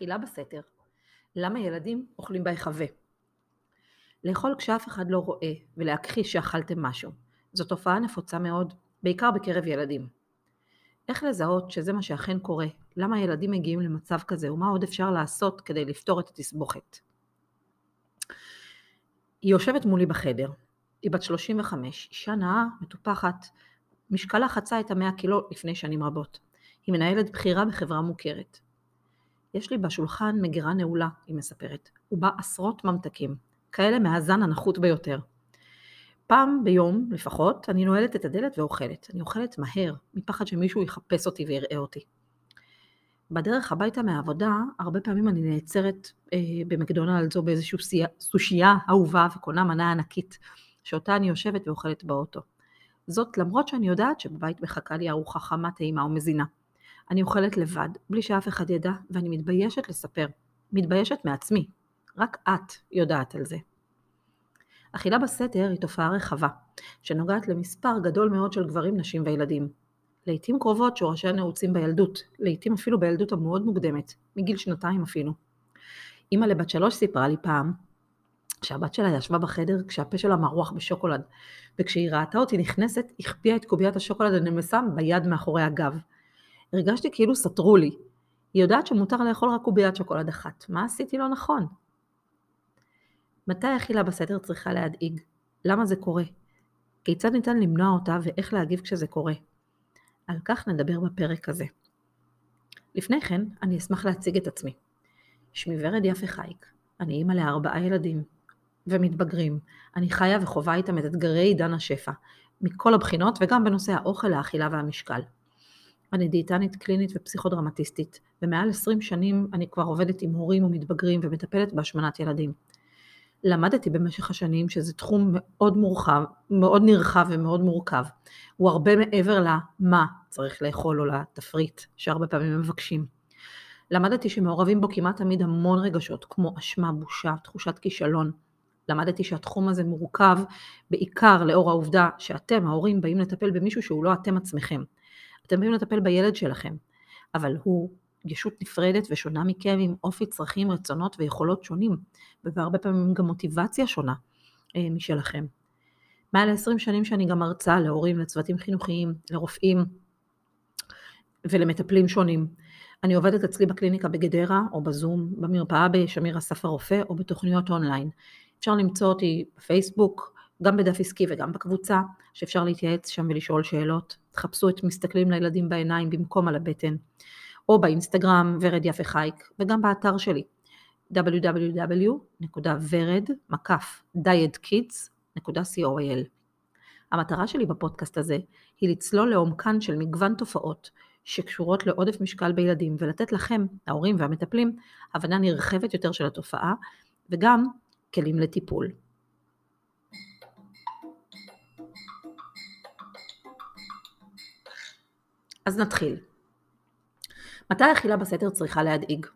אכילה בסתר. למה ילדים אוכלים בהיחווה? לאכול כשאף אחד לא רואה ולהכחיש שאכלתם משהו. זו תופעה נפוצה מאוד, בעיקר בקרב ילדים. איך לזהות שזה מה שאכן קורה? למה ילדים מגיעים למצב כזה ומה עוד אפשר לעשות כדי לפתור את התסבוכת? היא יושבת מולי בחדר, היא בת 35, אישה נאה, מטופחת, משקלה חצה את המאה קילו לפני שנים רבות. היא מנהלת בכירה בחברה מוכרת. יש לי בשולחן מגירה נעולה, היא מספרת, ובה עשרות ממתקים, כאלה מהזן הנחות ביותר. פעם ביום לפחות אני נועלת את הדלת ואוכלת. אני אוכלת מהר, מפחד שמישהו יחפש אותי ויראה אותי. בדרך הביתה מהעבודה, הרבה פעמים אני נעצרת אה, במקדונלדס או באיזושהי סושייה אהובה וקונה מנה ענקית, שאותה אני יושבת ואוכלת באוטו. זאת למרות שאני יודעת שבבית מחכה לי ארוחה חמה, טעימה ומזינה. אני אוכלת לבד, בלי שאף אחד ידע, ואני מתביישת לספר. מתביישת מעצמי. רק את יודעת על זה. אכילה בסתר היא תופעה רחבה, שנוגעת למספר גדול מאוד של גברים, נשים וילדים. לעיתים קרובות שורשיה נעוצים בילדות, לעיתים אפילו בילדות המאוד מוקדמת, מגיל שנתיים אפילו. אימא לבת שלוש סיפרה לי פעם שהבת שלה ישבה בחדר כשהפה שלה מרוח בשוקולד, וכשהיא ראתה אותי נכנסת, החביאה את קוביית השוקולד הנמסה ביד מאחורי הגב. הרגשתי כאילו סתרו לי. היא יודעת שמותר לאכול רק קוביית שוקולד אחת. מה עשיתי לא נכון? מתי אכילה בסתר צריכה להדאיג? למה זה קורה? כיצד ניתן למנוע אותה ואיך להגיב כשזה קורה? על כך נדבר בפרק הזה. לפני כן, אני אשמח להציג את עצמי. שמי ורד יפה חייק, אני אימא לארבעה ילדים ומתבגרים. אני חיה וחווה איתם את אתגרי עידן השפע, מכל הבחינות וגם בנושא האוכל, האכילה והמשקל. אני דיאטנית קלינית ופסיכודרמטיסטית, ומעל 20 שנים אני כבר עובדת עם הורים ומתבגרים ומטפלת בהשמנת ילדים. למדתי במשך השנים שזה תחום מאוד מורחב, מאוד נרחב ומאוד מורכב. הוא הרבה מעבר למה צריך לאכול או לתפריט שהרבה פעמים מבקשים. למדתי שמעורבים בו כמעט תמיד המון רגשות, כמו אשמה, בושה, תחושת כישלון. למדתי שהתחום הזה מורכב בעיקר לאור העובדה שאתם, ההורים, באים לטפל במישהו שהוא לא אתם עצמכם. אתם באים לטפל בילד שלכם, אבל הוא ישות נפרדת ושונה מכם עם אופי צרכים, רצונות ויכולות שונים, והרבה פעמים גם מוטיבציה שונה אה, משלכם. מעל 20 שנים שאני גם מרצה להורים, לצוותים חינוכיים, לרופאים ולמטפלים שונים. אני עובדת אצלי בקליניקה בגדרה או בזום, במרפאה בשמיר אסף הרופא או בתוכניות אונליין. אפשר למצוא אותי בפייסבוק, גם בדף עסקי וגם בקבוצה, שאפשר להתייעץ שם ולשאול שאלות. תחפשו את מסתכלים לילדים בעיניים במקום על הבטן. או באינסטגרם ורד יפה חייק, וגם באתר שלי www.ורד-dietkids.co.il. המטרה שלי בפודקאסט הזה היא לצלול לעומקן של מגוון תופעות שקשורות לעודף משקל בילדים ולתת לכם, ההורים והמטפלים, הבנה נרחבת יותר של התופעה וגם כלים לטיפול. אז נתחיל. מתי אכילה בסתר צריכה להדאיג?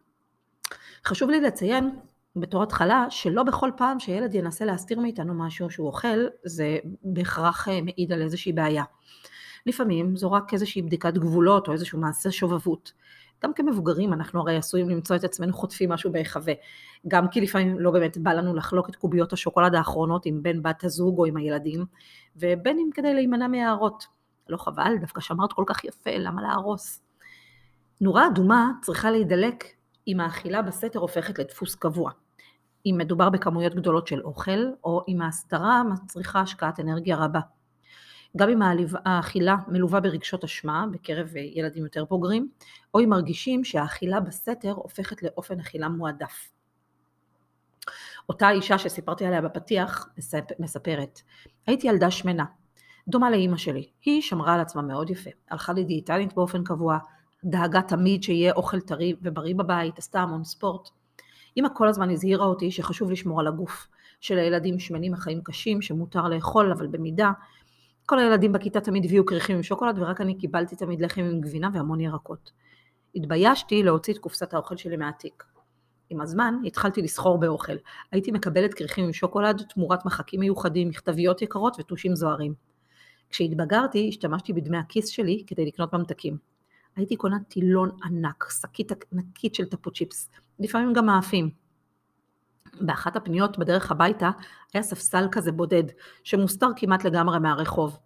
חשוב לי לציין בתור התחלה שלא בכל פעם שילד ינסה להסתיר מאיתנו משהו שהוא אוכל זה בהכרח אה, מעיד על איזושהי בעיה. לפעמים זו רק איזושהי בדיקת גבולות או איזשהו מעשה שובבות. גם כמבוגרים אנחנו הרי עשויים למצוא את עצמנו חוטפים משהו בהיחווה. גם כי לפעמים לא באמת בא לנו לחלוק את קוביות השוקולד האחרונות עם בן בת הזוג או עם הילדים, ובין אם כדי להימנע מהערות. לא חבל, דווקא שמרת כל כך יפה, למה להרוס? נורה אדומה צריכה להידלק אם האכילה בסתר הופכת לדפוס קבוע. אם מדובר בכמויות גדולות של אוכל, או אם ההסתרה מצריכה השקעת אנרגיה רבה. גם אם האכילה מלווה ברגשות אשמה בקרב ילדים יותר בוגרים, או אם מרגישים שהאכילה בסתר הופכת לאופן אכילה מועדף. אותה אישה שסיפרתי עליה בפתיח מספרת, הייתי ילדה שמנה, דומה לאימא שלי. היא שמרה על עצמה מאוד יפה, הלכה לדיאטנית באופן קבוע, דאגה תמיד שיהיה אוכל טרי ובריא בבית, עשתה המון ספורט. אמא כל הזמן הזהירה אותי שחשוב לשמור על הגוף, שלילדים שמנים החיים קשים, שמותר לאכול אבל במידה. כל הילדים בכיתה תמיד הביאו כריכים עם שוקולד ורק אני קיבלתי תמיד לחם עם גבינה והמון ירקות. התביישתי להוציא את קופסת האוכל שלי מהתיק. עם הזמן התחלתי לסחור באוכל. הייתי מקבלת כריכים עם שוקולד תמורת מחקים מיוחדים, מכתביות יקרות וטושים זוהרים. כשהתבגרתי השתמשתי בדמי הכיס שלי כדי לקנות ממתקים. הייתי קונה טילון ענק, שקית ענקית של טפו צ'יפס, לפעמים גם מאפים. באחת הפניות בדרך הביתה היה ספסל כזה בודד, שמוסתר כמעט לגמרי מהרחוב.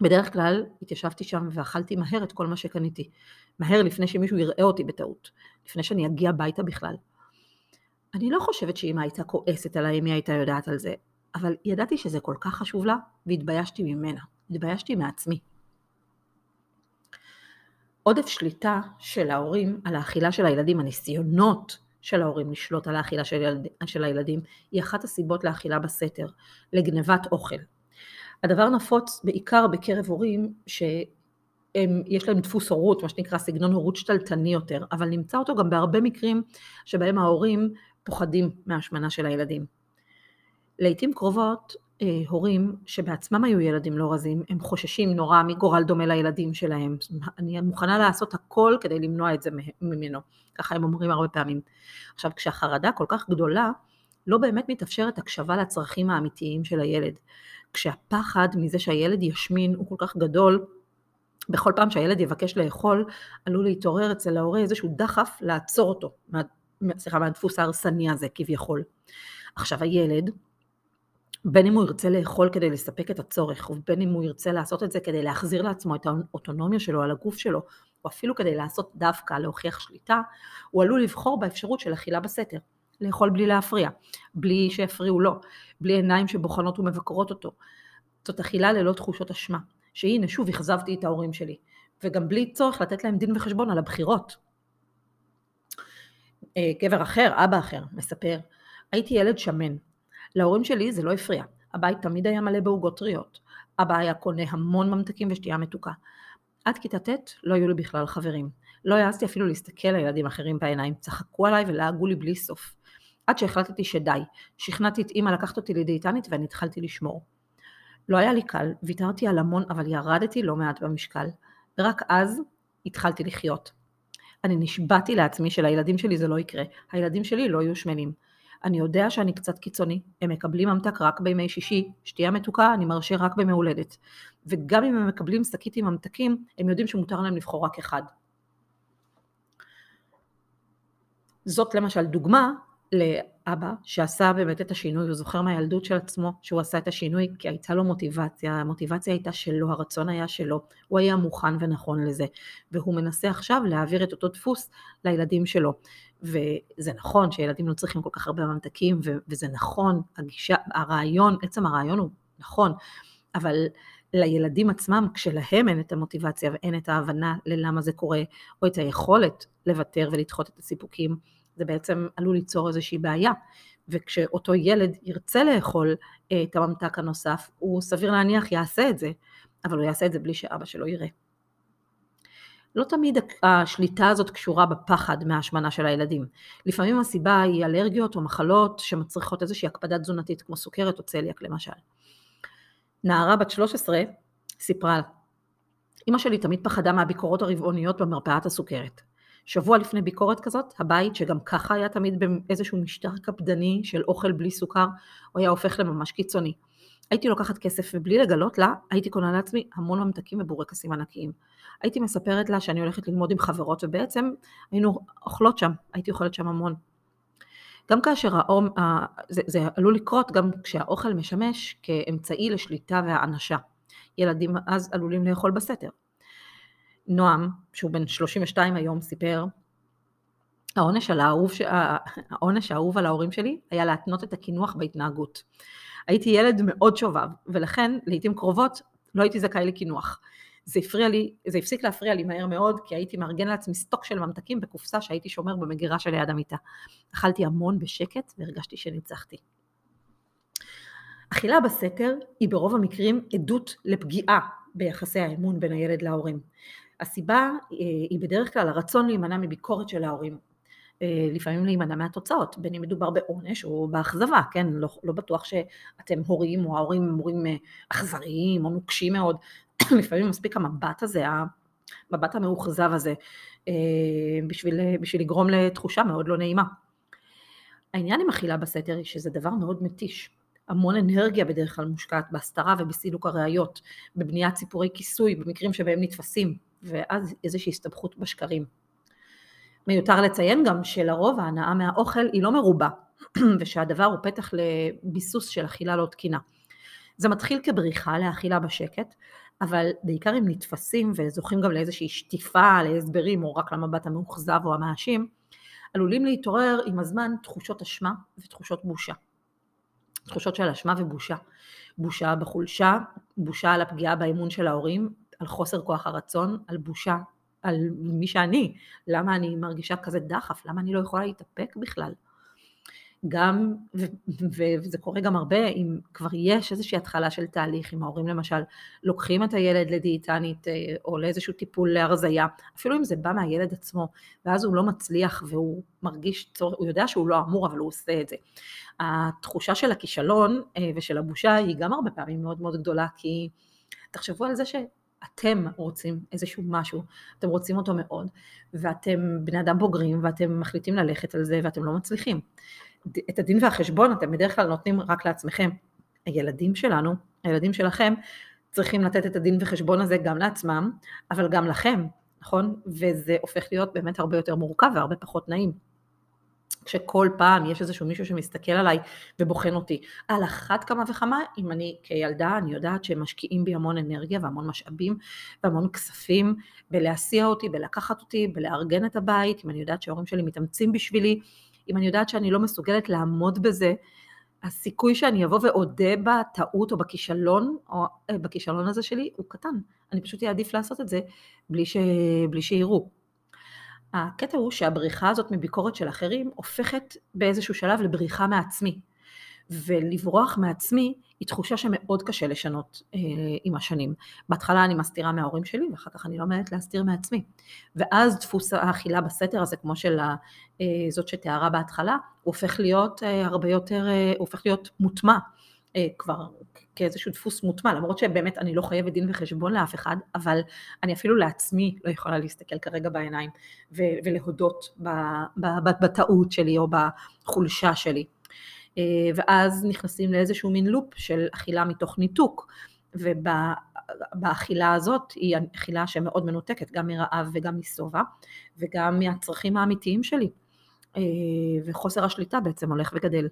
בדרך כלל התיישבתי שם ואכלתי מהר את כל מה שקניתי. מהר לפני שמישהו יראה אותי בטעות. לפני שאני אגיע הביתה בכלל. אני לא חושבת שאמא הייתה כועסת עליי אם היא הייתה יודעת על זה, אבל ידעתי שזה כל כך חשוב לה, והתביישתי ממנה. התביישתי מעצמי. עודף שליטה של ההורים על האכילה של הילדים, הניסיונות של ההורים לשלוט על האכילה של, ילד, של הילדים, היא אחת הסיבות לאכילה בסתר, לגנבת אוכל. הדבר נפוץ בעיקר בקרב הורים שיש להם דפוס הורות, מה שנקרא סגנון הורות שתלטני יותר, אבל נמצא אותו גם בהרבה מקרים שבהם ההורים פוחדים מהשמנה של הילדים. לעיתים קרובות אה, הורים שבעצמם היו ילדים לא רזים, הם חוששים נורא מגורל דומה לילדים שלהם. אני מוכנה לעשות הכל כדי למנוע את זה ממנו. ככה הם אומרים הרבה פעמים. עכשיו, כשהחרדה כל כך גדולה, לא באמת מתאפשרת הקשבה לצרכים האמיתיים של הילד. כשהפחד מזה שהילד ישמין הוא כל כך גדול, בכל פעם שהילד יבקש לאכול, עלול להתעורר אצל ההורה איזשהו דחף לעצור אותו, מה, סליחה, מהדפוס ההרסני הזה כביכול. עכשיו הילד, בין אם הוא ירצה לאכול כדי לספק את הצורך, ובין אם הוא ירצה לעשות את זה כדי להחזיר לעצמו את האוטונומיה שלו על הגוף שלו, או אפילו כדי לעשות דווקא, להוכיח שליטה, הוא עלול לבחור באפשרות של אכילה בסתר. לאכול בלי להפריע, בלי שיפריעו לו, בלי עיניים שבוחנות ומבקרות אותו. זאת אכילה ללא תחושות אשמה, שהנה שוב אכזבתי את ההורים שלי, וגם בלי צורך לתת להם דין וחשבון על הבחירות. אה, גבר אחר, אבא אחר, מספר, הייתי ילד שמן. להורים שלי זה לא הפריע, הבית תמיד היה מלא בעוגות טריות. אבא היה קונה המון ממתקים ושתייה מתוקה. עד כיתה ט' לא היו לי בכלל חברים. לא העזתי אפילו להסתכל לילדים אחרים בעיניים, צחקו עליי ולעגו לי בלי סוף. עד שהחלטתי שדי, שכנעתי את אימא לקחת אותי לדיאטנית ואני התחלתי לשמור. לא היה לי קל, ויתרתי על המון אבל ירדתי לא מעט במשקל, ורק אז התחלתי לחיות. אני נשבעתי לעצמי שלילדים שלי זה לא יקרה, הילדים שלי לא יהיו שמנים. אני יודע שאני קצת קיצוני, הם מקבלים ממתק רק בימי שישי, שתייה מתוקה אני מרשה רק בימי הולדת. וגם אם הם מקבלים שקית עם ממתקים, הם יודעים שמותר להם לבחור רק אחד. זאת למשל דוגמה לאבא שעשה באמת את השינוי, הוא זוכר מהילדות של עצמו שהוא עשה את השינוי כי הייתה לו מוטיבציה, המוטיבציה הייתה שלו, הרצון היה שלו, הוא היה מוכן ונכון לזה, והוא מנסה עכשיו להעביר את אותו דפוס לילדים שלו. וזה נכון שילדים לא צריכים כל כך הרבה ממתקים, וזה נכון, הגישה, הרעיון, עצם הרעיון הוא נכון, אבל לילדים עצמם, כשלהם אין את המוטיבציה ואין את ההבנה ללמה זה קורה, או את היכולת לוותר ולדחות את הסיפוקים, זה בעצם עלול ליצור איזושהי בעיה. וכשאותו ילד ירצה לאכול אה, את הממתק הנוסף, הוא סביר להניח יעשה את זה, אבל הוא יעשה את זה בלי שאבא שלו יראה. לא תמיד השליטה הזאת קשורה בפחד מההשמנה של הילדים. לפעמים הסיבה היא אלרגיות או מחלות שמצריכות איזושהי הקפדה תזונתית כמו סוכרת או צליאק למשל. נערה בת 13 סיפרה, אמא שלי תמיד פחדה מהביקורות הרבעוניות במרפאת הסוכרת. שבוע לפני ביקורת כזאת, הבית, שגם ככה היה תמיד באיזשהו משטר קפדני של אוכל בלי סוכר, הוא היה הופך לממש קיצוני. הייתי לוקחת כסף ובלי לגלות לה, הייתי קונה לעצמי המון ממתקים ובורקסים ענקיים. הייתי מספרת לה שאני הולכת ללמוד עם חברות, ובעצם היינו אוכלות שם, הייתי אוכלת שם המון. גם כאשר האום, זה, זה עלול לקרות גם כשהאוכל משמש כאמצעי לשליטה והענשה. ילדים אז עלולים לאכול בסתר. נועם, שהוא בן 32 היום, סיפר, העונש, על האהוב, העונש האהוב על ההורים שלי היה להתנות את הקינוח בהתנהגות. הייתי ילד מאוד שובב, ולכן לעיתים קרובות לא הייתי זכאי לקינוח. זה הפריע לי, זה הפסיק להפריע לי מהר מאוד, כי הייתי מארגן לעצמי סטוק של ממתקים בקופסה שהייתי שומר במגירה שליד המיטה. אכלתי המון בשקט והרגשתי שניצחתי. אכילה בסתר היא ברוב המקרים עדות לפגיעה ביחסי האמון בין הילד להורים. הסיבה אה, היא בדרך כלל הרצון להימנע מביקורת של ההורים, לפעמים להימנע מהתוצאות, בין אם מדובר בעונש או באכזבה, כן, לא, לא בטוח שאתם הורים או ההורים הם הורים אה, אכזריים או נוקשים מאוד, לפעמים מספיק המבט הזה, המבט המאוכזב הזה, בשביל, בשביל לגרום לתחושה מאוד לא נעימה. העניין עם אכילה בסתר היא שזה דבר מאוד מתיש. המון אנרגיה בדרך כלל מושקעת בהסתרה ובסילוק הראיות, בבניית סיפורי כיסוי במקרים שבהם נתפסים, ואז איזושהי הסתבכות בשקרים. מיותר לציין גם שלרוב ההנאה מהאוכל היא לא מרובה, ושהדבר הוא פתח לביסוס של אכילה לא תקינה. זה מתחיל כבריחה לאכילה בשקט, אבל בעיקר אם נתפסים וזוכים גם לאיזושהי שטיפה להסברים או רק למבט המאוכזב או המאשים, עלולים להתעורר עם הזמן תחושות אשמה ותחושות בושה. תחושות של אשמה ובושה. בושה בחולשה, בושה על הפגיעה באמון של ההורים, על חוסר כוח הרצון, על בושה על מי שאני, למה אני מרגישה כזה דחף, למה אני לא יכולה להתאפק בכלל. גם, וזה קורה גם הרבה, אם כבר יש איזושהי התחלה של תהליך, אם ההורים למשל לוקחים את הילד לדיאטנית אה, או לאיזשהו טיפול להרזייה, אפילו אם זה בא מהילד עצמו, ואז הוא לא מצליח והוא מרגיש צורך, הוא יודע שהוא לא אמור אבל הוא עושה את זה. התחושה של הכישלון אה, ושל הבושה היא גם הרבה פעמים מאוד מאוד גדולה, כי תחשבו על זה ש... אתם רוצים איזשהו משהו, אתם רוצים אותו מאוד, ואתם בני אדם בוגרים ואתם מחליטים ללכת על זה ואתם לא מצליחים. את הדין והחשבון אתם בדרך כלל נותנים רק לעצמכם. הילדים שלנו, הילדים שלכם, צריכים לתת את הדין וחשבון הזה גם לעצמם, אבל גם לכם, נכון? וזה הופך להיות באמת הרבה יותר מורכב והרבה פחות נעים. כשכל פעם יש איזשהו מישהו שמסתכל עליי ובוחן אותי. על אחת כמה וכמה, אם אני כילדה, אני יודעת שהם משקיעים בי המון אנרגיה והמון משאבים והמון כספים בלהסיע אותי, בלקחת אותי, בלארגן את הבית, אם אני יודעת שההורים שלי מתאמצים בשבילי, אם אני יודעת שאני לא מסוגלת לעמוד בזה, הסיכוי שאני אבוא ואודה בטעות או בכישלון, או אה, בכישלון הזה שלי, הוא קטן. אני פשוט אעדיף לעשות את זה בלי, ש... בלי שיראו. הקטע הוא שהבריחה הזאת מביקורת של אחרים הופכת באיזשהו שלב לבריחה מעצמי. ולברוח מעצמי היא תחושה שמאוד קשה לשנות אה, עם השנים. בהתחלה אני מסתירה מההורים שלי ואחר כך אני לומדת להסתיר מעצמי. ואז דפוס האכילה בסתר הזה כמו של אה, זאת שתיארה בהתחלה, הוא הופך להיות אה, הרבה יותר, אה, הוא הופך להיות מוטמע אה, כבר כאיזשהו דפוס מוטמע, למרות שבאמת אני לא חייבת דין וחשבון לאף אחד, אבל אני אפילו לעצמי לא יכולה להסתכל כרגע בעיניים ו- ולהודות בטעות שלי או בחולשה שלי. אה, ואז נכנסים לאיזשהו מין לופ של אכילה מתוך ניתוק, ובאכילה הזאת היא אכילה שמאוד מנותקת גם מרעב וגם משובע וגם מהצרכים האמיתיים שלי, אה, וחוסר השליטה בעצם הולך וגדל.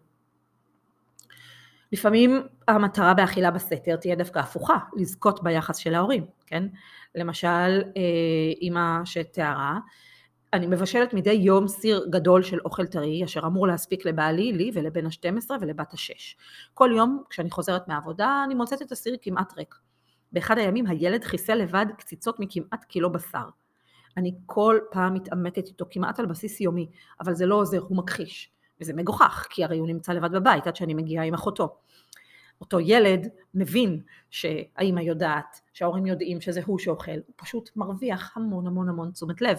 לפעמים המטרה באכילה בסתר תהיה דווקא הפוכה, לזכות ביחס של ההורים, כן? למשל, אה, אימא שתיארה, אני מבשלת מדי יום סיר גדול של אוכל טרי, אשר אמור להספיק לבעלי, לי ולבן ה-12 ולבת ה-6. כל יום כשאני חוזרת מהעבודה, אני מוצאת את הסיר כמעט ריק. באחד הימים הילד חיסל לבד קציצות מכמעט קילו בשר. אני כל פעם מתעמתת איתו כמעט על בסיס יומי, אבל זה לא עוזר, הוא מכחיש. וזה מגוחך, כי הרי הוא נמצא לבד בבית עד שאני מגיעה עם אחותו. אותו ילד מבין שהאימא יודעת, שההורים יודעים שזה הוא שאוכל, הוא פשוט מרוויח המון המון המון תשומת לב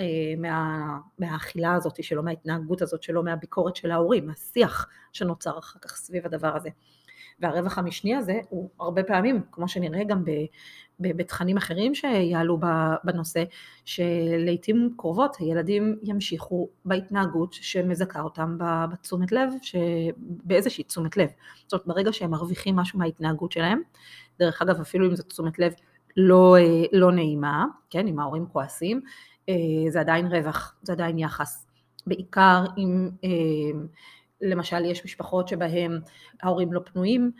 אה, מה, מהאכילה הזאת שלו, מההתנהגות הזאת שלו, מהביקורת של ההורים, מהשיח שנוצר אחר כך סביב הדבר הזה. והרווח המשני הזה הוא הרבה פעמים, כמו שנראה גם בתכנים אחרים שיעלו בנושא, שלעיתים קרובות הילדים ימשיכו בהתנהגות שמזכה אותם בתשומת לב, באיזושהי תשומת לב. זאת אומרת, ברגע שהם מרוויחים משהו מההתנהגות שלהם, דרך אגב אפילו אם זו תשומת לב לא, לא נעימה, כן, אם ההורים כועסים, אה, זה עדיין רווח, זה עדיין יחס. בעיקר אם אה, למשל יש משפחות שבהם ההורים לא פנויים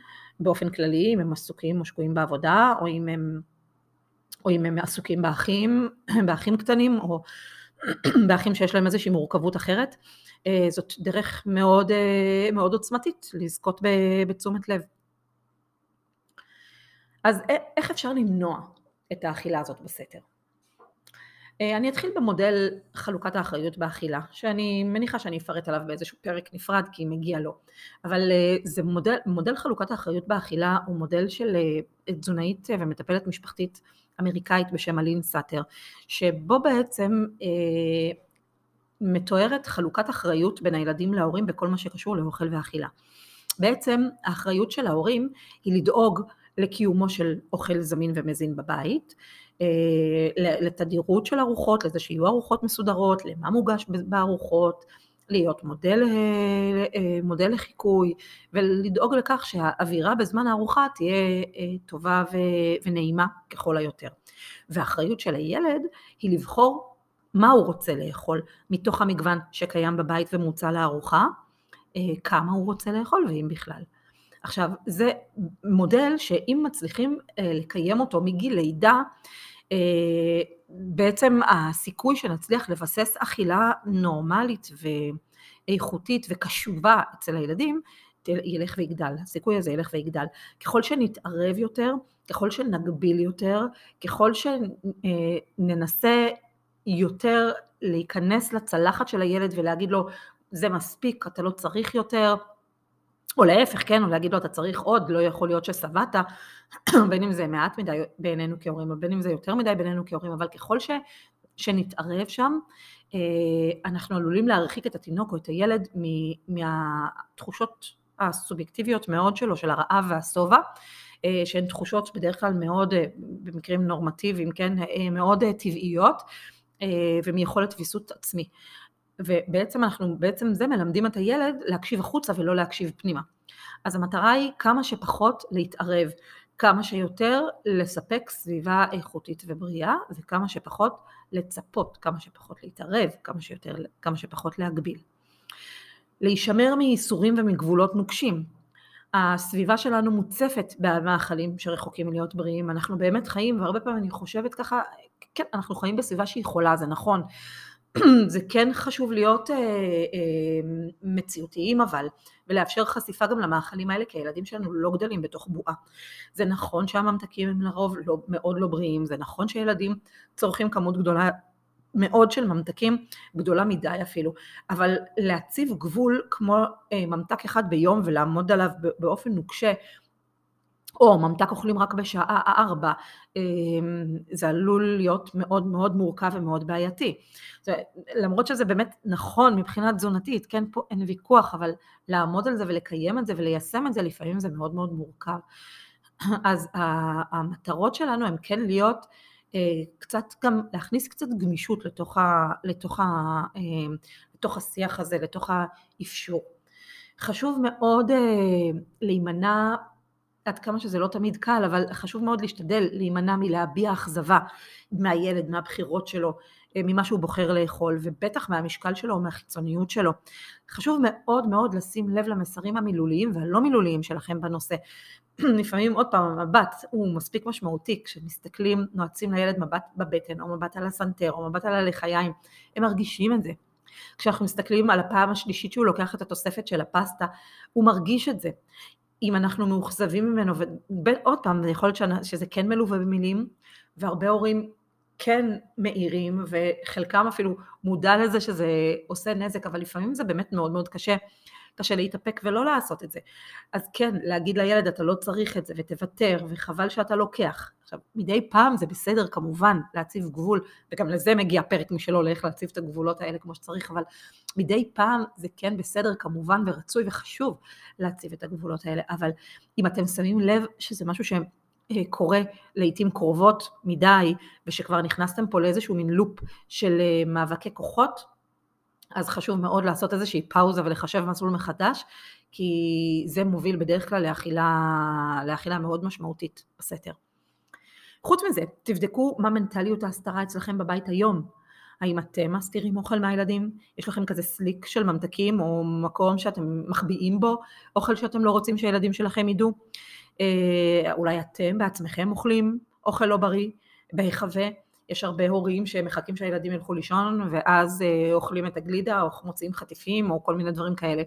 באופן כללי, אם הם עסוקים או שקועים בעבודה, או אם הם, או אם הם עסוקים באחים, באחים קטנים, או באחים שיש להם איזושהי מורכבות אחרת. אה, זאת דרך מאוד, אה, מאוד עוצמתית לזכות בתשומת לב. אז איך אפשר למנוע את האכילה הזאת בסתר? אה, אני אתחיל במודל חלוקת האחריות באכילה, שאני מניחה שאני אפרט עליו באיזשהו פרק נפרד כי מגיע לו, אבל אה, זה מודל, מודל חלוקת האחריות באכילה הוא מודל של אה, תזונאית ומטפלת משפחתית אמריקאית בשם אלין סאטר, שבו בעצם אה, מתוארת חלוקת אחריות בין הילדים להורים בכל מה שקשור לאוכל ואכילה. בעצם האחריות של ההורים היא לדאוג לקיומו של אוכל זמין ומזין בבית, לתדירות של ארוחות, לזה שיהיו ארוחות מסודרות, למה מוגש בארוחות, להיות מודל, מודל לחיקוי ולדאוג לכך שהאווירה בזמן הארוחה תהיה טובה ונעימה ככל היותר. והאחריות של הילד היא לבחור מה הוא רוצה לאכול מתוך המגוון שקיים בבית ומוצע לארוחה, כמה הוא רוצה לאכול ואם בכלל. עכשיו, זה מודל שאם מצליחים אה, לקיים אותו מגיל לידה, אה, בעצם הסיכוי שנצליח לבסס אכילה נורמלית ואיכותית וקשובה אצל הילדים, ילך ויגדל, הסיכוי הזה ילך ויגדל. ככל שנתערב יותר, ככל שנגביל יותר, ככל שננסה יותר להיכנס לצלחת של הילד ולהגיד לו, זה מספיק, אתה לא צריך יותר, או להפך, כן, או להגיד לו אתה צריך עוד, לא יכול להיות ששבעת, בין אם זה מעט מדי בעינינו כהורים, בין אם זה יותר מדי בעינינו כהורים, אבל ככל ש, שנתערב שם, אה, אנחנו עלולים להרחיק את התינוק או את הילד מהתחושות הסובייקטיביות מאוד שלו, של הרעב והשובע, אה, שהן תחושות בדרך כלל מאוד, אה, במקרים נורמטיביים, כן, מאוד טבעיות, ומיכולת ויסות עצמי. ובעצם אנחנו, בעצם זה מלמדים את הילד להקשיב החוצה ולא להקשיב פנימה. אז המטרה היא כמה שפחות להתערב, כמה שיותר לספק סביבה איכותית ובריאה, וכמה שפחות לצפות, כמה שפחות להתערב, כמה, שיותר, כמה שפחות להגביל. להישמר מייסורים ומגבולות נוקשים. הסביבה שלנו מוצפת במאכלים שרחוקים מלהיות בריאים, אנחנו באמת חיים, והרבה פעמים אני חושבת ככה, כן, אנחנו חיים בסביבה שהיא חולה, זה נכון, זה כן חשוב להיות אה, אה, מציאותיים אבל, ולאפשר חשיפה גם למאכלים האלה, כי הילדים שלנו לא גדלים בתוך בועה. זה נכון שהממתקים הם לרוב לא, מאוד לא בריאים, זה נכון שילדים צורכים כמות גדולה מאוד של ממתקים, גדולה מדי אפילו, אבל להציב גבול כמו אה, ממתק אחד ביום ולעמוד עליו באופן נוקשה, או ממתק אוכלים רק בשעה ארבע, אמ, זה עלול להיות מאוד מאוד מורכב ומאוד בעייתי. למרות שזה באמת נכון מבחינה תזונתית, כן, פה אין ויכוח, אבל לעמוד על זה ולקיים את זה וליישם את זה, לפעמים זה מאוד מאוד מורכב. אז המטרות שלנו הן כן להיות אה, קצת גם להכניס קצת גמישות לתוך, ה, לתוך, ה, אה, לתוך השיח הזה, לתוך האפשור. חשוב מאוד אה, להימנע עד כמה שזה לא תמיד קל, אבל חשוב מאוד להשתדל להימנע מלהביע אכזבה מהילד, מהבחירות שלו, אה, ממה שהוא בוחר לאכול, ובטח מהמשקל שלו או מהחיצוניות שלו. חשוב מאוד מאוד לשים לב למסרים המילוליים והלא מילוליים שלכם בנושא. לפעמים עוד פעם המבט הוא מספיק משמעותי, כשמסתכלים, נועצים לילד מבט בבטן, או מבט על הסנטר, או מבט על הלחיים, הם מרגישים את זה. כשאנחנו מסתכלים על הפעם השלישית שהוא לוקח את התוספת של הפסטה, הוא מרגיש את זה. אם אנחנו מאוכזבים ממנו, ועוד פעם, יכול להיות שזה כן מלווה במילים, והרבה הורים כן מעירים, וחלקם אפילו מודע לזה שזה עושה נזק, אבל לפעמים זה באמת מאוד מאוד קשה, קשה להתאפק ולא לעשות את זה. אז כן, להגיד לילד אתה לא צריך את זה ותוותר, וחבל שאתה לוקח. עכשיו, מדי פעם זה בסדר כמובן להציב גבול, וגם לזה מגיע פרק משלו לאיך להציב את הגבולות האלה כמו שצריך, אבל מדי פעם זה כן בסדר כמובן ורצוי וחשוב להציב את הגבולות האלה, אבל אם אתם שמים לב שזה משהו שהם קורה לעיתים קרובות מדי, ושכבר נכנסתם פה לאיזשהו מין לופ של אה, מאבקי כוחות, אז חשוב מאוד לעשות איזושהי פאוזה ולחשב מסלול מחדש, כי זה מוביל בדרך כלל לאכילה, לאכילה מאוד משמעותית בסתר. חוץ מזה, תבדקו מה מנטליות ההסתרה אצלכם בבית היום. האם אתם מסתירים אוכל מהילדים? יש לכם כזה סליק של ממתקים או מקום שאתם מחביאים בו אוכל שאתם לא רוצים שהילדים שלכם ידעו? אה, אולי אתם בעצמכם אוכלים אוכל לא בריא בהיחווה? יש הרבה הורים שמחכים שהילדים ילכו לישון ואז אה, אוכלים את הגלידה או מוציאים חטיפים או כל מיני דברים כאלה.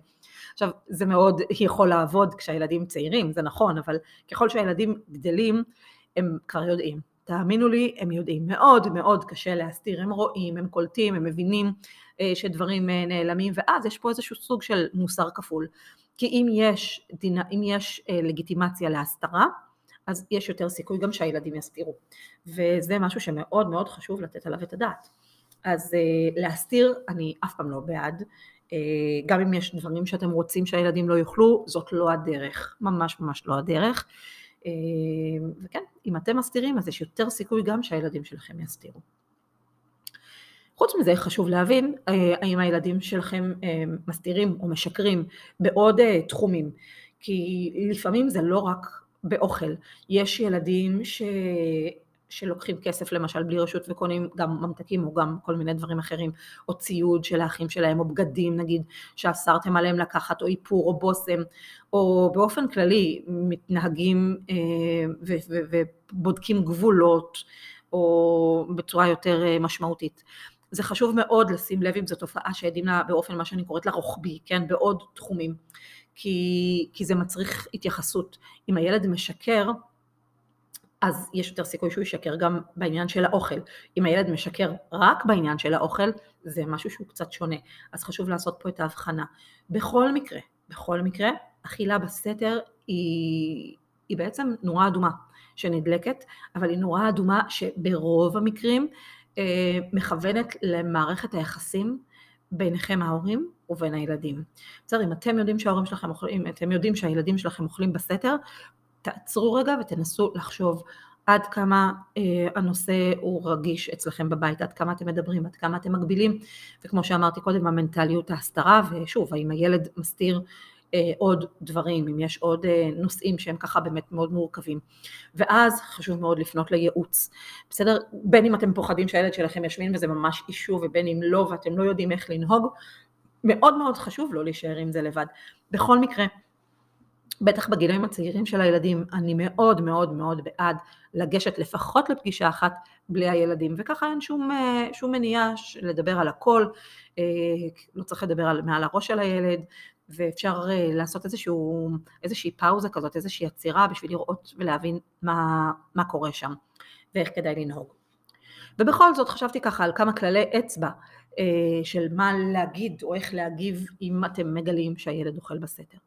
עכשיו זה מאוד יכול לעבוד כשהילדים צעירים, זה נכון, אבל ככל שהילדים גדלים הם כבר יודעים. תאמינו לי, הם יודעים. מאוד מאוד קשה להסתיר, הם רואים, הם קולטים, הם מבינים אה, שדברים אה, נעלמים, ואז יש פה איזשהו סוג של מוסר כפול. כי אם יש, דינה, אם יש לגיטימציה להסתרה, אז יש יותר סיכוי גם שהילדים יסתירו. וזה משהו שמאוד מאוד חשוב לתת עליו את הדעת. אז להסתיר אני אף פעם לא בעד, גם אם יש דברים שאתם רוצים שהילדים לא יאכלו, זאת לא הדרך, ממש ממש לא הדרך. אמ, וכן, אם אתם מסתירים אז יש יותר סיכוי גם שהילדים שלכם יסתירו. חוץ מזה חשוב להבין אה, האם הילדים שלכם אה, מסתירים או משקרים בעוד אה, תחומים, כי לפעמים זה לא רק באוכל, יש ילדים ש... שלוקחים כסף למשל בלי רשות וקונים גם ממתקים או גם כל מיני דברים אחרים, או ציוד של האחים שלהם, או בגדים נגיד שאסרתם עליהם לקחת, או איפור או בושם, או באופן כללי מתנהגים אה, ובודקים גבולות, או בצורה יותר אה, משמעותית. זה חשוב מאוד לשים לב אם זו תופעה שעדים לה באופן מה שאני קוראת לה רוחבי, כן, בעוד תחומים, כי, כי זה מצריך התייחסות. אם הילד משקר, אז יש יותר סיכוי שהוא ישקר גם בעניין של האוכל. אם הילד משקר רק בעניין של האוכל, זה משהו שהוא קצת שונה. אז חשוב לעשות פה את ההבחנה. בכל מקרה, בכל מקרה, אכילה בסתר היא, היא בעצם נורה אדומה שנדלקת, אבל היא נורה אדומה שברוב המקרים אה, מכוונת למערכת היחסים ביניכם ההורים ובין הילדים. בסדר, אם אתם יודעים שההורים שלכם אוכלים, אתם יודעים שהילדים שלכם אוכלים בסתר, תעצרו רגע ותנסו לחשוב עד כמה אה, הנושא הוא רגיש אצלכם בבית, עד כמה אתם מדברים, עד כמה אתם מגבילים, וכמו שאמרתי קודם, המנטליות ההסתרה, ושוב, האם הילד מסתיר אה, עוד דברים, אם יש עוד אה, נושאים שהם ככה באמת מאוד מורכבים. ואז חשוב מאוד לפנות לייעוץ, בסדר? בין אם אתם פוחדים שהילד שלכם ישמין וזה ממש אישו, ובין אם לא ואתם לא יודעים איך לנהוג, מאוד מאוד חשוב לא להישאר עם זה לבד. בכל מקרה, בטח בגילאים הצעירים של הילדים, אני מאוד מאוד מאוד בעד לגשת לפחות לפגישה אחת בלי הילדים, וככה אין שום, אה, שום מניעה לדבר על הכל, אה, לא צריך לדבר על, מעל הראש של הילד, ואפשר אה, לעשות איזשהו, איזושהי פאוזה כזאת, איזושהי עצירה בשביל לראות ולהבין מה, מה קורה שם, ואיך כדאי לנהוג. ובכל זאת חשבתי ככה על כמה כללי אצבע של מה להגיד או איך להגיב אם אתם מגלים שהילד אוכל בסתר.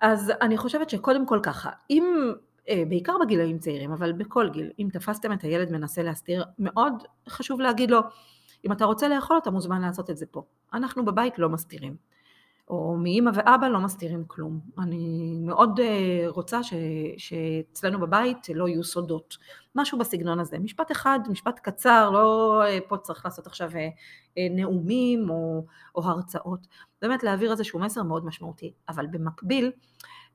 אז אני חושבת שקודם כל ככה, אם, אה, בעיקר בגילאים צעירים, אבל בכל גיל, אם תפסתם את הילד מנסה להסתיר, מאוד חשוב להגיד לו, אם אתה רוצה לאכול אתה מוזמן לעשות את זה פה. אנחנו בבית לא מסתירים. או מאמא ואבא לא מסתירים כלום. אני מאוד אה, רוצה ש, שאצלנו בבית לא יהיו סודות. משהו בסגנון הזה. משפט אחד, משפט קצר, לא אה, פה צריך לעשות עכשיו נאומים או, או הרצאות. באמת להעביר איזשהו מסר מאוד משמעותי. אבל במקביל,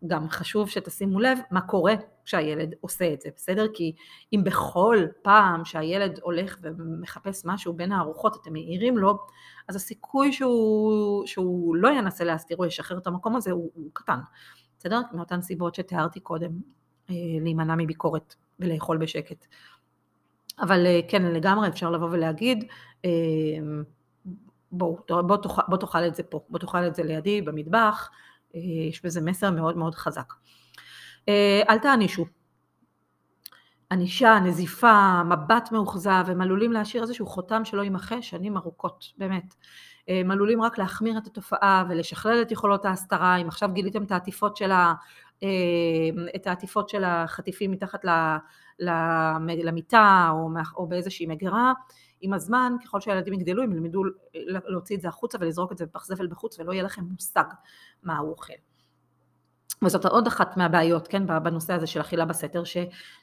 גם חשוב שתשימו לב מה קורה כשהילד עושה את זה, בסדר? כי אם בכל פעם שהילד הולך ומחפש משהו בין הארוחות אתם מעירים לו, אז הסיכוי שהוא, שהוא לא ינסה להסתיר או ישחרר את המקום הזה הוא, הוא קטן, בסדר? מאותן סיבות שתיארתי קודם, אה, להימנע מביקורת ולאכול בשקט. אבל אה, כן, לגמרי אפשר לבוא ולהגיד, אה, בוא, בוא, תאכל, בוא תאכל את זה פה, בוא תאכל את זה לידי במטבח, יש בזה מסר מאוד מאוד חזק. אה, אל תענישו. ענישה, נזיפה, מבט מאוכזב, הם עלולים להשאיר איזשהו חותם שלא יימחה שנים ארוכות, באמת. הם עלולים רק להחמיר את התופעה ולשכלל את יכולות ההסתרה, אם עכשיו גיליתם את העטיפות של, ה, אה, את העטיפות של החטיפים מתחת למיטה או, או באיזושהי מגירה, עם הזמן, ככל שהילדים יגדלו, הם ילמדו להוציא את זה החוצה ולזרוק את זה בפח זבל בחוץ, ולא יהיה לכם מושג מה הוא אוכל. וזאת עוד אחת מהבעיות, כן, בנושא הזה של אכילה בסתר, ש,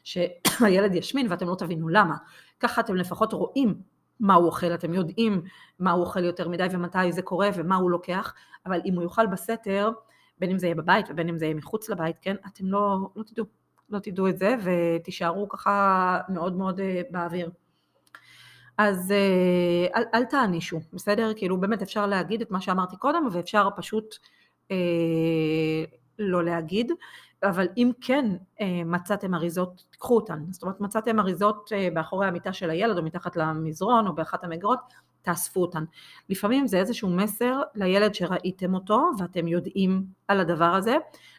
שהילד ישמין ואתם לא תבינו למה. ככה אתם לפחות רואים מה הוא אוכל, אתם יודעים מה הוא אוכל יותר מדי ומתי זה קורה ומה הוא לוקח, אבל אם הוא יאכל בסתר, בין אם זה יהיה בבית ובין אם זה יהיה מחוץ לבית, כן, אתם לא, לא תדעו, לא תדעו את זה ותישארו ככה מאוד מאוד אה, באוויר. אז אה, אל, אל תענישו, בסדר? כאילו באמת אפשר להגיד את מה שאמרתי קודם ואפשר פשוט אה, לא להגיד, אבל אם כן אה, מצאתם אריזות, תיקחו אותן. זאת אומרת מצאתם אריזות אה, באחורי המיטה של הילד או מתחת למזרון או באחת המגרות, תאספו אותן. לפעמים זה איזשהו מסר לילד שראיתם אותו ואתם יודעים על הדבר הזה,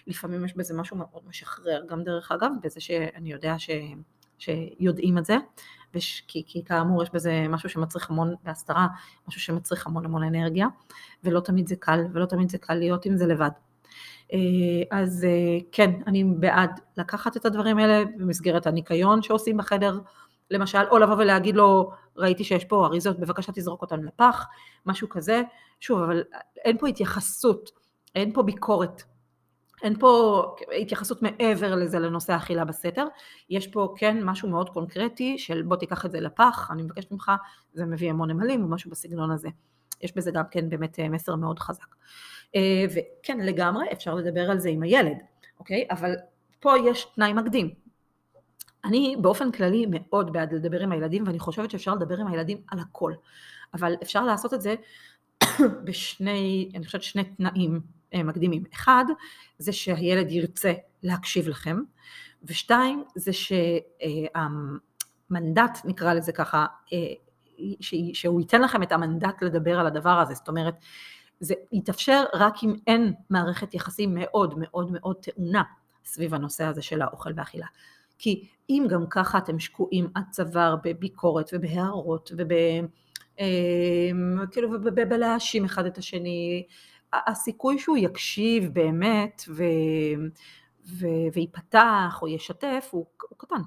לפעמים יש בזה משהו מאוד משחרר, גם דרך אגב, בזה שאני יודע ש, שיודעים את זה, וש, כי, כי כאמור יש בזה משהו שמצריך המון בהסתרה, משהו שמצריך המון המון אנרגיה, ולא תמיד זה קל, ולא תמיד זה קל להיות עם זה לבד. אה, אז אה, כן, אני בעד לקחת את הדברים האלה במסגרת הניקיון שעושים בחדר, למשל, או לבוא ולהגיד לו, ראיתי שיש פה אריזות, בבקשה תזרוק אותן לפח, משהו כזה. שוב, אבל אין פה התייחסות, אין פה ביקורת, אין פה התייחסות מעבר לזה לנושא האכילה בסתר, יש פה כן משהו מאוד קונקרטי של בוא תיקח את זה לפח, אני מבקשת ממך, זה מביא המון נמלים או משהו בסגנון הזה. יש בזה גם כן באמת אה, מסר מאוד חזק. אה, וכן לגמרי אפשר לדבר על זה עם הילד, אוקיי? אבל פה יש תנאי מקדים. אני באופן כללי מאוד בעד לדבר עם הילדים ואני חושבת שאפשר לדבר עם הילדים על הכל, אבל אפשר לעשות את זה בשני, אני חושבת שני תנאים מקדימים. אחד, זה שהילד ירצה להקשיב לכם, ושתיים, זה שהמנדט, נקרא לזה ככה, שהוא ייתן לכם את המנדט לדבר על הדבר הזה, זאת אומרת, זה יתאפשר רק אם אין מערכת יחסים מאוד מאוד מאוד טעונה סביב הנושא הזה של האוכל והאכילה. כי אם גם ככה אתם שקועים עד צוואר בביקורת ובהערות וב... אה, כאילו ובלהאשים אחד את השני, הסיכוי שהוא יקשיב באמת ו... ו... ויפתח או ישתף הוא, הוא קטן.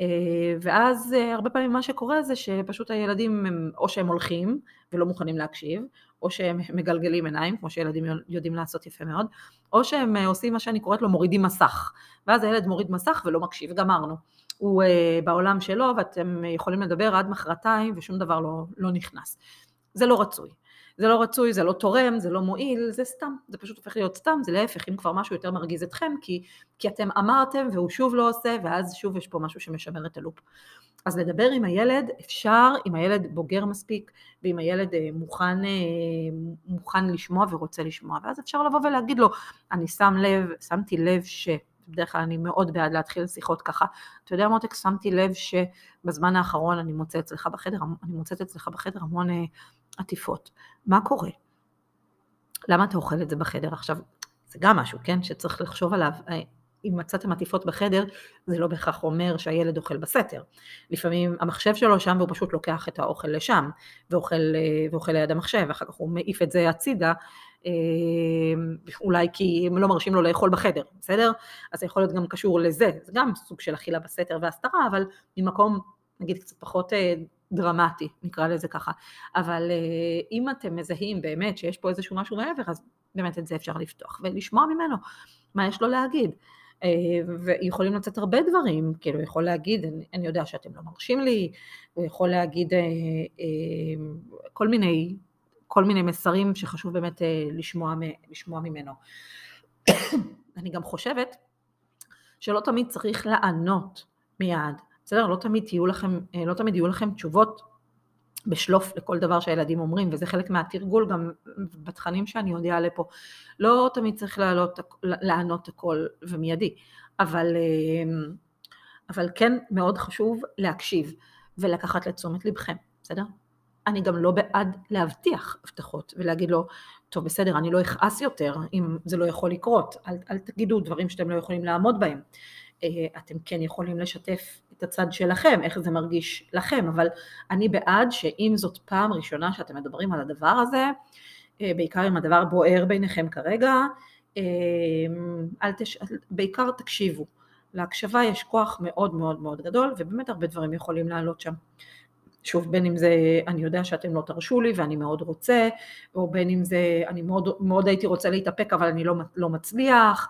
אה, ואז אה, הרבה פעמים מה שקורה זה שפשוט הילדים הם, או שהם הולכים ולא מוכנים להקשיב, או שהם מגלגלים עיניים, כמו שילדים יודעים לעשות יפה מאוד, או שהם אה, עושים מה שאני קוראת לו מורידים מסך, ואז הילד מוריד מסך ולא מקשיב, גמרנו. הוא בעולם שלו ואתם יכולים לדבר עד מחרתיים ושום דבר לא, לא נכנס. זה לא רצוי. זה לא רצוי, זה לא תורם, זה לא מועיל, זה סתם, זה פשוט הופך להיות סתם, זה להפך, אם כבר משהו יותר מרגיז אתכם, כי, כי אתם אמרתם והוא שוב לא עושה, ואז שוב יש פה משהו שמשמר את הלופ. אז לדבר עם הילד אפשר, אם הילד בוגר מספיק, ואם הילד אה, מוכן, אה, מוכן לשמוע ורוצה לשמוע, ואז אפשר לבוא ולהגיד לו, אני שם לב, שמתי לב ש... בדרך כלל אני מאוד בעד להתחיל שיחות ככה. אתה יודע מותק, שמתי לב שבזמן האחרון אני מוצאת אצלך בחדר, אני מוצאת אצלך בחדר המון אה, עטיפות. מה קורה? למה אתה אוכל את זה בחדר? עכשיו, זה גם משהו, כן, שצריך לחשוב עליו. אה, אם מצאתם עטיפות בחדר, זה לא בהכרח אומר שהילד אוכל בסתר. לפעמים המחשב שלו שם והוא פשוט לוקח את האוכל לשם, ואוכל, אה, ואוכל ליד המחשב, ואחר כך הוא מעיף את זה הצידה, אולי כי הם לא מרשים לו לאכול בחדר, בסדר? אז זה יכול להיות גם קשור לזה, זה גם סוג של אכילה בסתר והסתרה, אבל ממקום נגיד קצת פחות דרמטי, נקרא לזה ככה. אבל אה, אם אתם מזהים באמת שיש פה איזשהו משהו מעבר, אז באמת את זה אפשר לפתוח ולשמוע ממנו מה יש לו להגיד. אה, ויכולים לצאת הרבה דברים, כאילו הוא יכול להגיד, אני, אני יודע שאתם לא מרשים לי, הוא יכול להגיד אה, כל מיני, כל מיני מסרים שחשוב באמת לשמוע, לשמוע ממנו. אני גם חושבת שלא תמיד צריך לענות מיד, בסדר? לא תמיד יהיו לכם, אה, לא תמיד יהיו לכם תשובות בשלוף לכל דבר שהילדים אומרים, וזה חלק מהתרגול גם בתכנים שאני עוד אעלה פה. לא תמיד צריך לעלות, לענות הכל ומיידי, אבל, אה, אבל כן מאוד חשוב להקשיב ולקחת לתשומת לבכם, בסדר? אני גם לא בעד להבטיח הבטחות ולהגיד לו, טוב בסדר, אני לא אכעס יותר אם זה לא יכול לקרות, אל, אל תגידו דברים שאתם לא יכולים לעמוד בהם. אה, אתם כן יכולים לשתף את הצד שלכם, איך זה מרגיש לכם, אבל אני בעד שאם זאת פעם ראשונה שאתם מדברים על הדבר הזה, אה, בעיקר אם הדבר בוער ביניכם כרגע, אה, אל תש... בעיקר תקשיבו. להקשבה יש כוח מאוד מאוד מאוד גדול, ובאמת הרבה דברים יכולים לעלות שם. שוב, בין אם זה אני יודע שאתם לא תרשו לי ואני מאוד רוצה, או בין אם זה אני מאוד, מאוד הייתי רוצה להתאפק אבל אני לא, לא מצליח,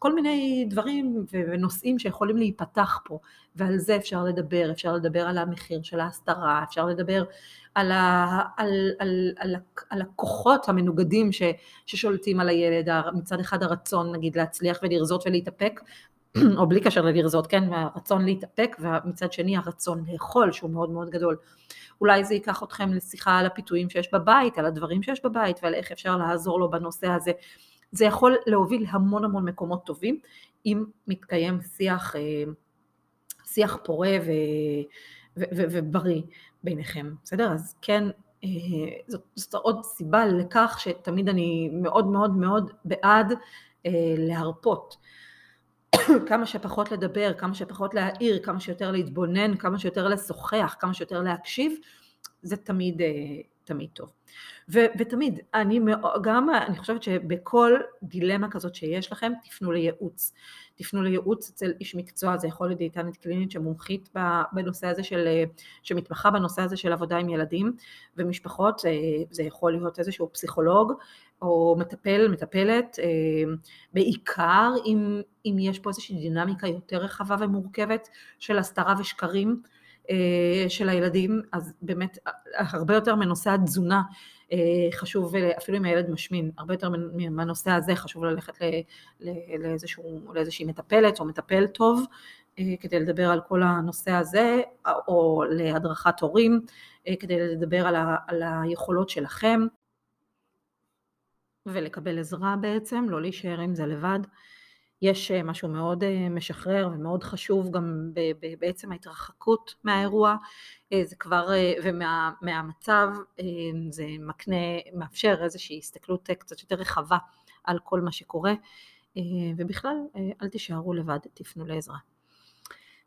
כל מיני דברים ונושאים שיכולים להיפתח פה, ועל זה אפשר לדבר, אפשר לדבר על המחיר של ההסתרה, אפשר לדבר על, ה, על, על, על, על הכוחות המנוגדים ש, ששולטים על הילד, מצד אחד הרצון נגיד להצליח ולרזות ולהתאפק, או בלי קשר ללרזות, כן, הרצון להתאפק, ומצד שני הרצון לאכול שהוא מאוד מאוד גדול. אולי זה ייקח אתכם לשיחה על הפיתויים שיש בבית, על הדברים שיש בבית ועל איך אפשר לעזור לו בנושא הזה. זה יכול להוביל המון המון מקומות טובים, אם מתקיים שיח, אה, שיח פורה ו, ו, ו, ובריא ביניכם, בסדר? אז כן, אה, זאת, זאת עוד סיבה לכך שתמיד אני מאוד מאוד מאוד בעד אה, להרפות. כמה שפחות לדבר, כמה שפחות להעיר, כמה שיותר להתבונן, כמה שיותר לשוחח, כמה שיותר להקשיב, זה תמיד, תמיד טוב. ו- ותמיד, אני גם, אני חושבת שבכל דילמה כזאת שיש לכם, תפנו לייעוץ. תפנו לייעוץ אצל איש מקצוע, זה יכול להיות דיאטנית קלינית שמומחית בנושא הזה של, שמתמחה בנושא הזה של עבודה עם ילדים ומשפחות, זה יכול להיות איזשהו פסיכולוג או מטפל, מטפלת, בעיקר אם, אם יש פה איזושהי דינמיקה יותר רחבה ומורכבת של הסתרה ושקרים של הילדים, אז באמת הרבה יותר מנושא התזונה אה, חשוב, אפילו אם הילד משמין, הרבה יותר מהנושא הזה חשוב ללכת לאיזשהו, לאיזושהי מטפלת או מטפל טוב אה, כדי לדבר על כל הנושא הזה, או להדרכת הורים, אה, כדי לדבר על, ה, על היכולות שלכם ולקבל עזרה בעצם, לא להישאר עם זה לבד. יש משהו מאוד משחרר ומאוד חשוב גם בעצם ההתרחקות מהאירוע, אה, זה כבר, אה, ומהמצב אה, זה מקנה, מאפשר איזושהי הסתכלות קצת יותר רחבה על כל מה שקורה, ובכלל אל תישארו לבד, תפנו לעזרה.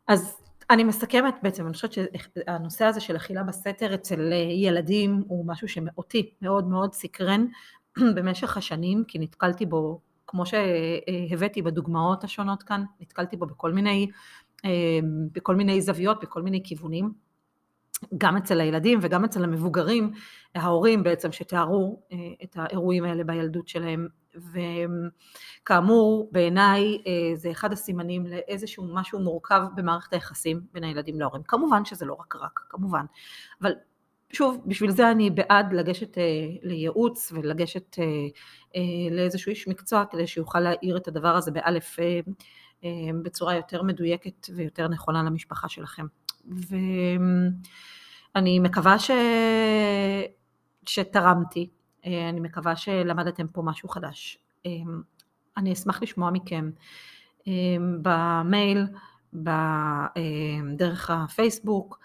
אז אני מסכמת בעצם, אני חושבת שהנושא הזה של אכילה בסתר אצל ילדים הוא משהו שאותי מאוד מאוד סקרן במשך השנים, כי נתקלתי בו, כמו שהבאתי בדוגמאות השונות כאן, נתקלתי בו בכל מיני, בכל מיני זוויות, בכל מיני כיוונים. גם אצל הילדים וגם אצל המבוגרים, ההורים בעצם שתיארו אה, את האירועים האלה בילדות שלהם. וכאמור, בעיניי אה, זה אחד הסימנים לאיזשהו משהו מורכב במערכת היחסים בין הילדים להורים. כמובן שזה לא רק רק, כמובן. אבל שוב, בשביל זה אני בעד לגשת אה, לייעוץ ולגשת לאיזשהו איש מקצוע כדי שיוכל להעיר את הדבר הזה באלף בצורה יותר מדויקת ויותר נכונה למשפחה שלכם. ואני מקווה ש... שתרמתי, אני מקווה שלמדתם פה משהו חדש. אני אשמח לשמוע מכם במייל, דרך הפייסבוק,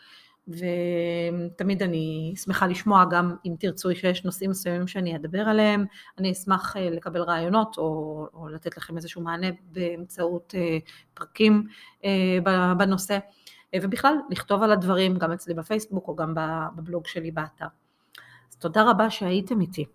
ותמיד אני שמחה לשמוע גם אם תרצו שיש נושאים מסוימים שאני אדבר עליהם, אני אשמח לקבל רעיונות או, או לתת לכם איזשהו מענה באמצעות פרקים בנושא. ובכלל לכתוב על הדברים גם אצלי בפייסבוק או גם בבלוג שלי באתר. אז תודה רבה שהייתם איתי.